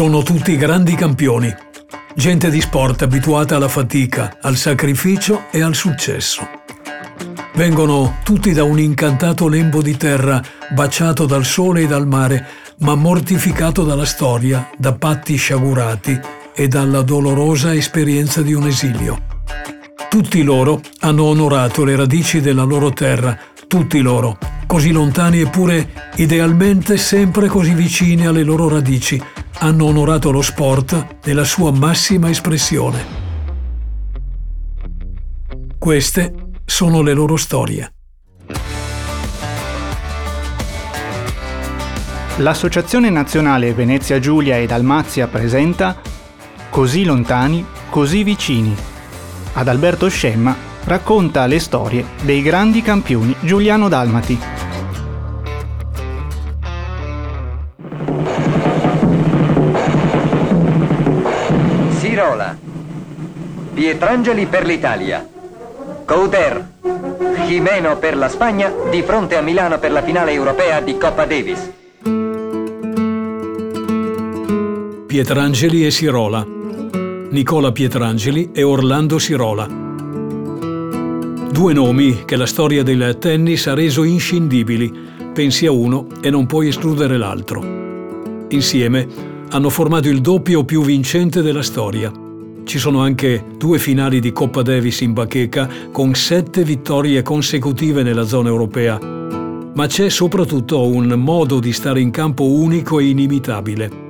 Sono tutti grandi campioni, gente di sport abituata alla fatica, al sacrificio e al successo. Vengono tutti da un incantato lembo di terra baciato dal sole e dal mare, ma mortificato dalla storia, da patti sciagurati e dalla dolorosa esperienza di un esilio. Tutti loro hanno onorato le radici della loro terra, tutti loro, così lontani eppure idealmente sempre così vicini alle loro radici, hanno onorato lo sport nella sua massima espressione. Queste sono le loro storie. L'Associazione Nazionale Venezia Giulia e Dalmazia presenta Così lontani, così vicini. Ad Alberto Scemma racconta le storie dei grandi campioni giuliano-dalmati. Sirola, Pietrangeli per l'Italia, Couder, Jimeno per la Spagna di fronte a Milano per la finale europea di Coppa Davis. Pietrangeli e Sirola. Nicola Pietrangeli e Orlando Sirola. Due nomi che la storia del tennis ha reso inscindibili. Pensi a uno e non puoi escludere l'altro. Insieme hanno formato il doppio più vincente della storia. Ci sono anche due finali di Coppa Davis in bacheca con sette vittorie consecutive nella zona europea. Ma c'è soprattutto un modo di stare in campo unico e inimitabile.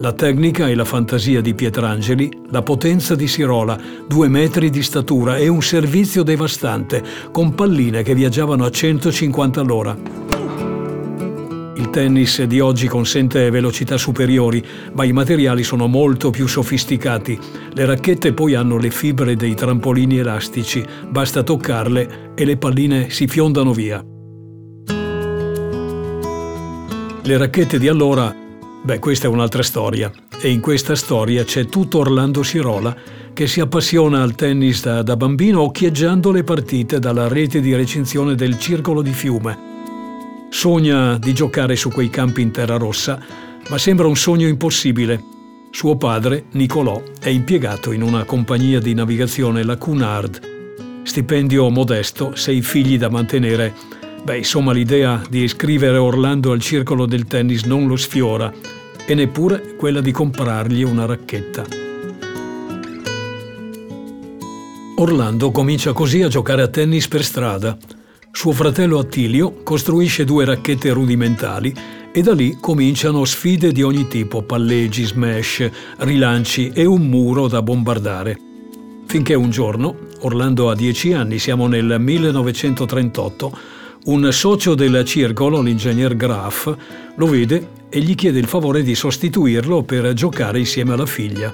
La tecnica e la fantasia di Pietrangeli, la potenza di Sirola, due metri di statura e un servizio devastante, con palline che viaggiavano a 150 all'ora. Tennis di oggi consente velocità superiori, ma i materiali sono molto più sofisticati. Le racchette poi hanno le fibre dei trampolini elastici, basta toccarle e le palline si fiondano via. Le racchette di allora Beh, questa è un'altra storia e in questa storia c'è tutto Orlando Sirola che si appassiona al tennis da, da bambino occhieggiando le partite dalla rete di recinzione del Circolo di Fiume. Sogna di giocare su quei campi in terra rossa, ma sembra un sogno impossibile. Suo padre, Nicolò, è impiegato in una compagnia di navigazione, la Cunard. Stipendio modesto, sei figli da mantenere. Beh, insomma, l'idea di iscrivere Orlando al circolo del tennis non lo sfiora e neppure quella di comprargli una racchetta. Orlando comincia così a giocare a tennis per strada. Suo fratello Attilio costruisce due racchette rudimentali e da lì cominciano sfide di ogni tipo, palleggi, smash, rilanci e un muro da bombardare. Finché un giorno, Orlando ha dieci anni, siamo nel 1938, un socio del circolo, l'ingegner Graf, lo vede e gli chiede il favore di sostituirlo per giocare insieme alla figlia.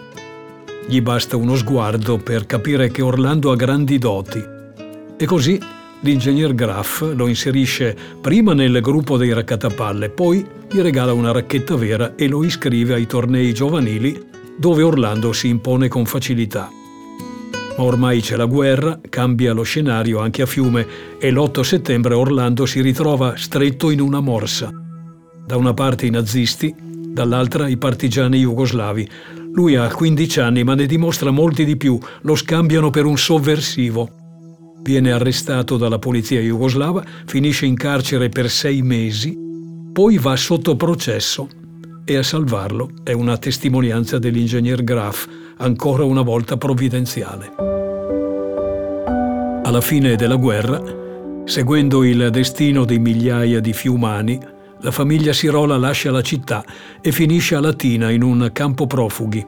Gli basta uno sguardo per capire che Orlando ha grandi doti. E così l'ingegner Graf lo inserisce prima nel gruppo dei raccattapalle, poi gli regala una racchetta vera e lo iscrive ai tornei giovanili dove Orlando si impone con facilità. Ma ormai c'è la guerra, cambia lo scenario anche a Fiume e l'8 settembre Orlando si ritrova stretto in una morsa. Da una parte i nazisti, dall'altra i partigiani jugoslavi. Lui ha 15 anni ma ne dimostra molti di più, lo scambiano per un sovversivo. Viene arrestato dalla polizia jugoslava, finisce in carcere per sei mesi, poi va sotto processo e a salvarlo è una testimonianza dell'ingegner Graf, ancora una volta provvidenziale. Alla fine della guerra, seguendo il destino di migliaia di fiumani, la famiglia Sirola lascia la città e finisce a Latina in un campo profughi.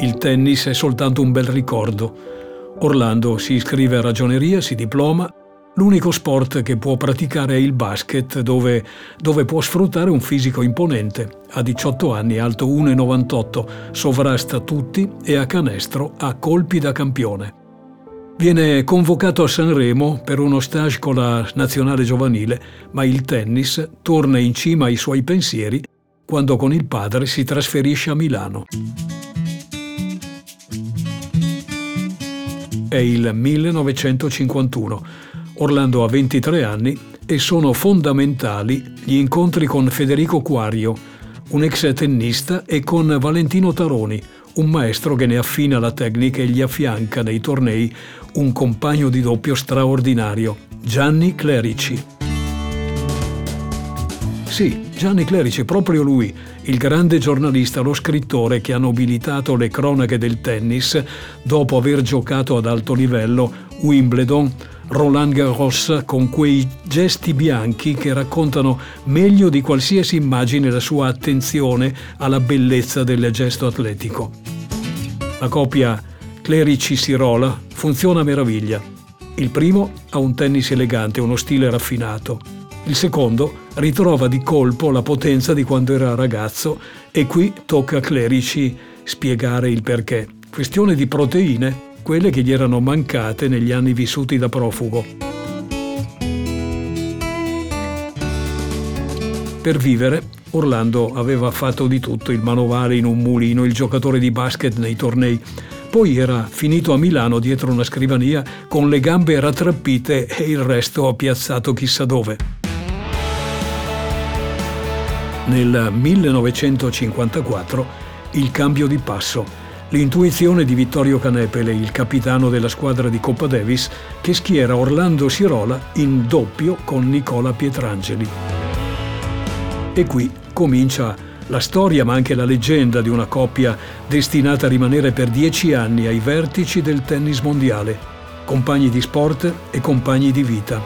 Il tennis è soltanto un bel ricordo. Orlando si iscrive a ragioneria, si diploma. L'unico sport che può praticare è il basket, dove, dove può sfruttare un fisico imponente. A 18 anni, alto 1,98, sovrasta tutti e a canestro ha colpi da campione. Viene convocato a Sanremo per uno stage con la nazionale giovanile, ma il tennis torna in cima ai suoi pensieri quando con il padre si trasferisce a Milano. È il 1951. Orlando ha 23 anni e sono fondamentali gli incontri con Federico Quario, un ex tennista, e con Valentino Taroni, un maestro che ne affina la tecnica e gli affianca nei tornei un compagno di doppio straordinario, Gianni Clerici. Sì, Gianni Clerici, proprio lui, il grande giornalista, lo scrittore che ha nobilitato le cronache del tennis dopo aver giocato ad alto livello Wimbledon, Roland Garros con quei gesti bianchi che raccontano meglio di qualsiasi immagine la sua attenzione alla bellezza del gesto atletico. La coppia Clerici-Sirola funziona a meraviglia. Il primo ha un tennis elegante, uno stile raffinato. Il secondo ritrova di colpo la potenza di quando era ragazzo e qui tocca a Clerici spiegare il perché. Questione di proteine quelle che gli erano mancate negli anni vissuti da profugo. Per vivere, Orlando aveva fatto di tutto, il manovale in un mulino, il giocatore di basket nei tornei. Poi era finito a Milano dietro una scrivania con le gambe rattrappite e il resto piazzato chissà dove. Nel 1954 il cambio di passo L'intuizione di Vittorio Canepele, il capitano della squadra di Coppa Davis, che schiera Orlando Sirola in doppio con Nicola Pietrangeli. E qui comincia la storia ma anche la leggenda di una coppia destinata a rimanere per dieci anni ai vertici del tennis mondiale, compagni di sport e compagni di vita.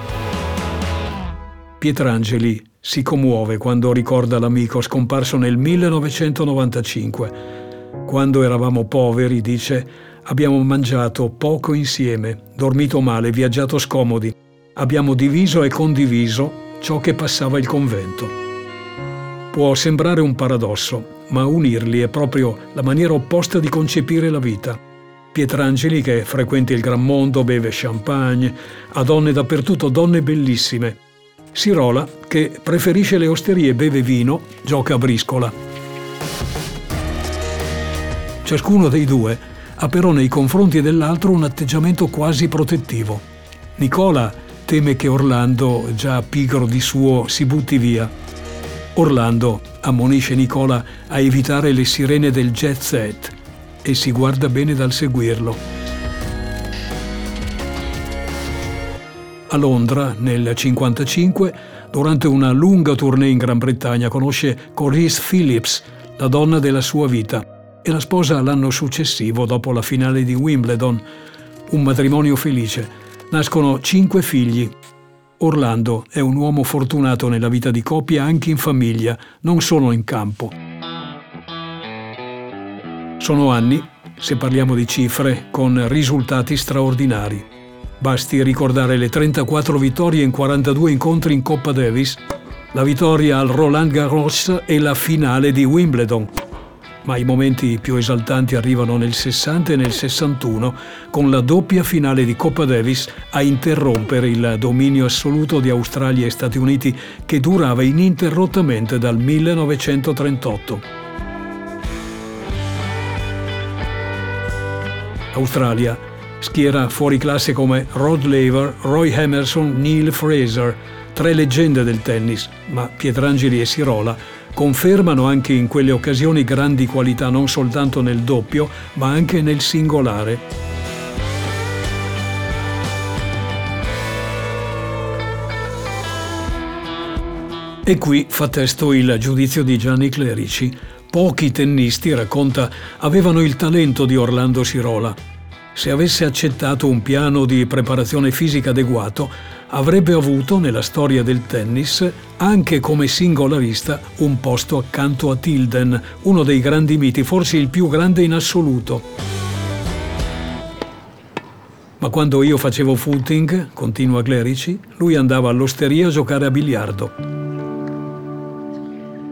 Pietrangeli si commuove quando ricorda l'amico scomparso nel 1995 quando eravamo poveri, dice, abbiamo mangiato poco insieme, dormito male, viaggiato scomodi. Abbiamo diviso e condiviso ciò che passava il convento. Può sembrare un paradosso, ma unirli è proprio la maniera opposta di concepire la vita. Pietrangeli, che frequenta il gran mondo, beve champagne, ha donne dappertutto, donne bellissime. Sirola, che preferisce le osterie beve vino, gioca a briscola. Ciascuno dei due ha però nei confronti dell'altro un atteggiamento quasi protettivo. Nicola teme che Orlando, già pigro di suo, si butti via. Orlando ammonisce Nicola a evitare le sirene del jet set e si guarda bene dal seguirlo. A Londra, nel 1955, durante una lunga tournée in Gran Bretagna, conosce Corinne Phillips, la donna della sua vita e la sposa l'anno successivo dopo la finale di Wimbledon. Un matrimonio felice. Nascono cinque figli. Orlando è un uomo fortunato nella vita di coppia anche in famiglia, non solo in campo. Sono anni, se parliamo di cifre, con risultati straordinari. Basti ricordare le 34 vittorie in 42 incontri in Coppa Davis, la vittoria al Roland Garros e la finale di Wimbledon ma i momenti più esaltanti arrivano nel 60 e nel 61 con la doppia finale di Coppa Davis a interrompere il dominio assoluto di Australia e Stati Uniti che durava ininterrottamente dal 1938. Australia schiera fuori classe come Rod Laver, Roy Emerson, Neil Fraser, tre leggende del tennis, ma Pietrangeli e Sirola confermano anche in quelle occasioni grandi qualità non soltanto nel doppio, ma anche nel singolare. E qui fa testo il giudizio di Gianni Clerici. Pochi tennisti, racconta, avevano il talento di Orlando Sirola. Se avesse accettato un piano di preparazione fisica adeguato, avrebbe avuto nella storia del tennis, anche come singolarista, un posto accanto a Tilden, uno dei grandi miti, forse il più grande in assoluto. Ma quando io facevo footing, continua Clerici, lui andava all'osteria a giocare a biliardo.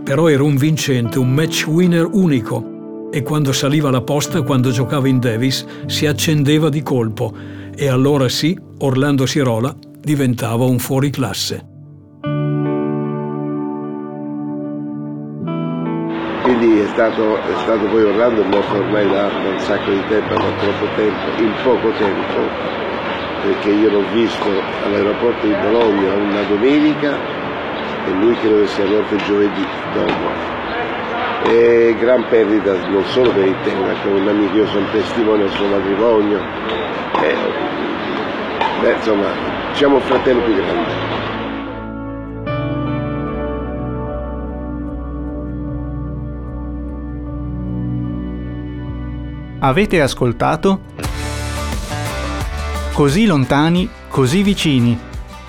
Però era un vincente, un match winner unico e quando saliva la posta, quando giocava in Davis, si accendeva di colpo e allora sì, Orlando Sirola diventava un fuoriclasse. Quindi è stato, è stato poi Orlando morto ormai da, un sacco di tempo, da troppo tempo, in poco tempo, perché io l'ho visto all'aeroporto di Bologna una domenica e lui credo che sia morto giovedì dopo. E gran perdita non solo per il tema, che un amico, io sono testimone al suo matrimonio, e, beh, insomma, siamo il fratello più grande. Avete ascoltato? Così lontani, così vicini.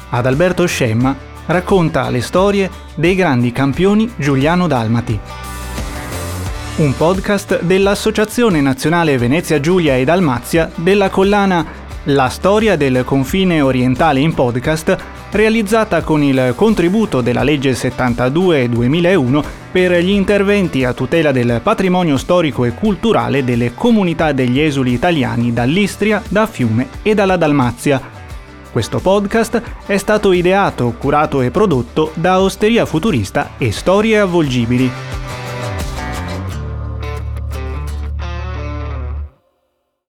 Adalberto Scemma racconta le storie dei grandi campioni Giuliano-Dalmati. Un podcast dell'Associazione Nazionale Venezia Giulia e Dalmazia della collana La storia del confine orientale in podcast realizzata con il contributo della legge 72-2001 per gli interventi a tutela del patrimonio storico e culturale delle comunità degli esuli italiani dall'Istria, da Fiume e dalla Dalmazia. Questo podcast è stato ideato, curato e prodotto da Osteria Futurista e Storie Avvolgibili.